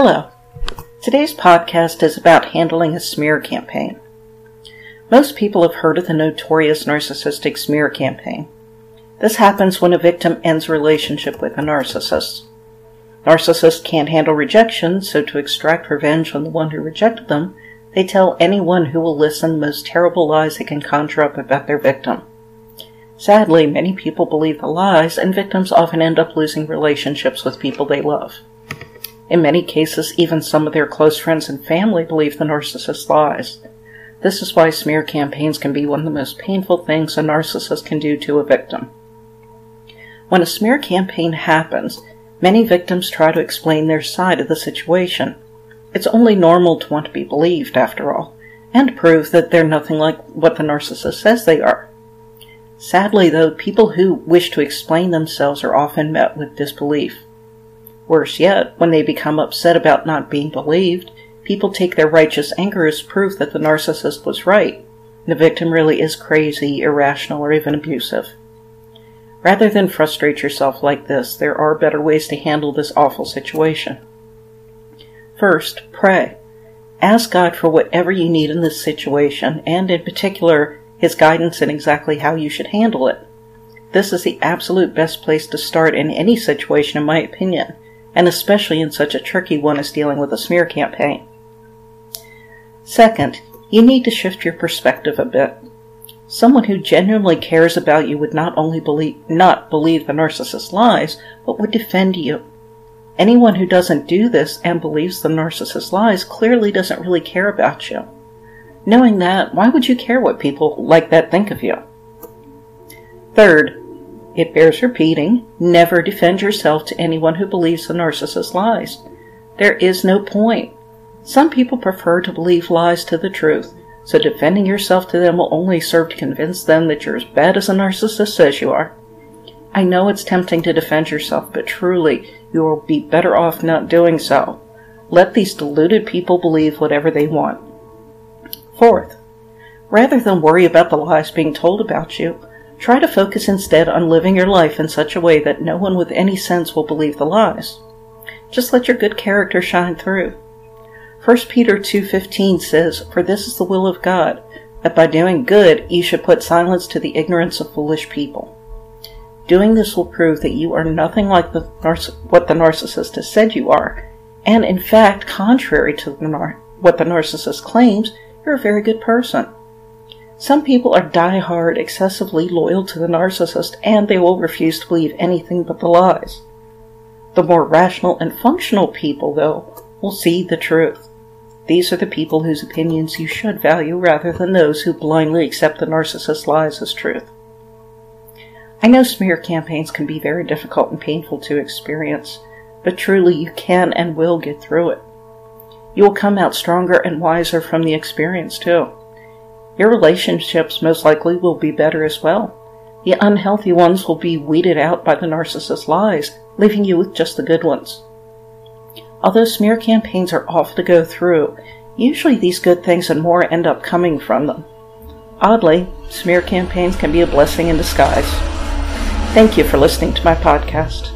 Hello. Today's podcast is about handling a smear campaign. Most people have heard of the notorious narcissistic smear campaign. This happens when a victim ends a relationship with a narcissist. Narcissists can't handle rejection, so to extract revenge on the one who rejected them, they tell anyone who will listen the most terrible lies they can conjure up about their victim. Sadly, many people believe the lies, and victims often end up losing relationships with people they love. In many cases, even some of their close friends and family believe the narcissist's lies. This is why smear campaigns can be one of the most painful things a narcissist can do to a victim. When a smear campaign happens, many victims try to explain their side of the situation. It's only normal to want to be believed, after all, and prove that they're nothing like what the narcissist says they are. Sadly, though, people who wish to explain themselves are often met with disbelief. Worse yet, when they become upset about not being believed, people take their righteous anger as proof that the narcissist was right. The victim really is crazy, irrational, or even abusive. Rather than frustrate yourself like this, there are better ways to handle this awful situation. First, pray. Ask God for whatever you need in this situation, and in particular, His guidance in exactly how you should handle it. This is the absolute best place to start in any situation, in my opinion, and especially in such a tricky one as dealing with a smear campaign. Second, you need to shift your perspective a bit. Someone who genuinely cares about you would not only believe, not believe the narcissist's lies, but would defend you. Anyone who doesn't do this and believes the narcissist's lies clearly doesn't really care about you. Knowing that, why would you care what people like that think of you? Third, it bears repeating, never defend yourself to anyone who believes the narcissist lies. There is no point. Some people prefer to believe lies to the truth, so defending yourself to them will only serve to convince them that you're as bad as a narcissist says you are. I know it's tempting to defend yourself, but truly, you will be better off not doing so. Let these deluded people believe whatever they want. Fourth, rather than worry about the lies being told about you, Try to focus instead on living your life in such a way that no one with any sense will believe the lies. Just let your good character shine through. 1 Peter 2:15 says, "For this is the will of God, that by doing good you should put silence to the ignorance of foolish people." Doing this will prove that you are nothing like the what the narcissist has said you are, and in fact, contrary to the what the narcissist claims, you're a very good person. Some people are die-hard, excessively loyal to the narcissist, and they will refuse to believe anything but the lies. The more rational and functional people, though, will see the truth. These are the people whose opinions you should value rather than those who blindly accept the narcissist's lies as truth. I know smear campaigns can be very difficult and painful to experience, but truly you can and will get through it. You will come out stronger and wiser from the experience, too. Your relationships most likely will be better as well. The unhealthy ones will be weeded out by the narcissist's lies, leaving you with just the good ones. Although smear campaigns are awful to go through, usually these good things and more end up coming from them. Oddly, smear campaigns can be a blessing in disguise. Thank you for listening to my podcast.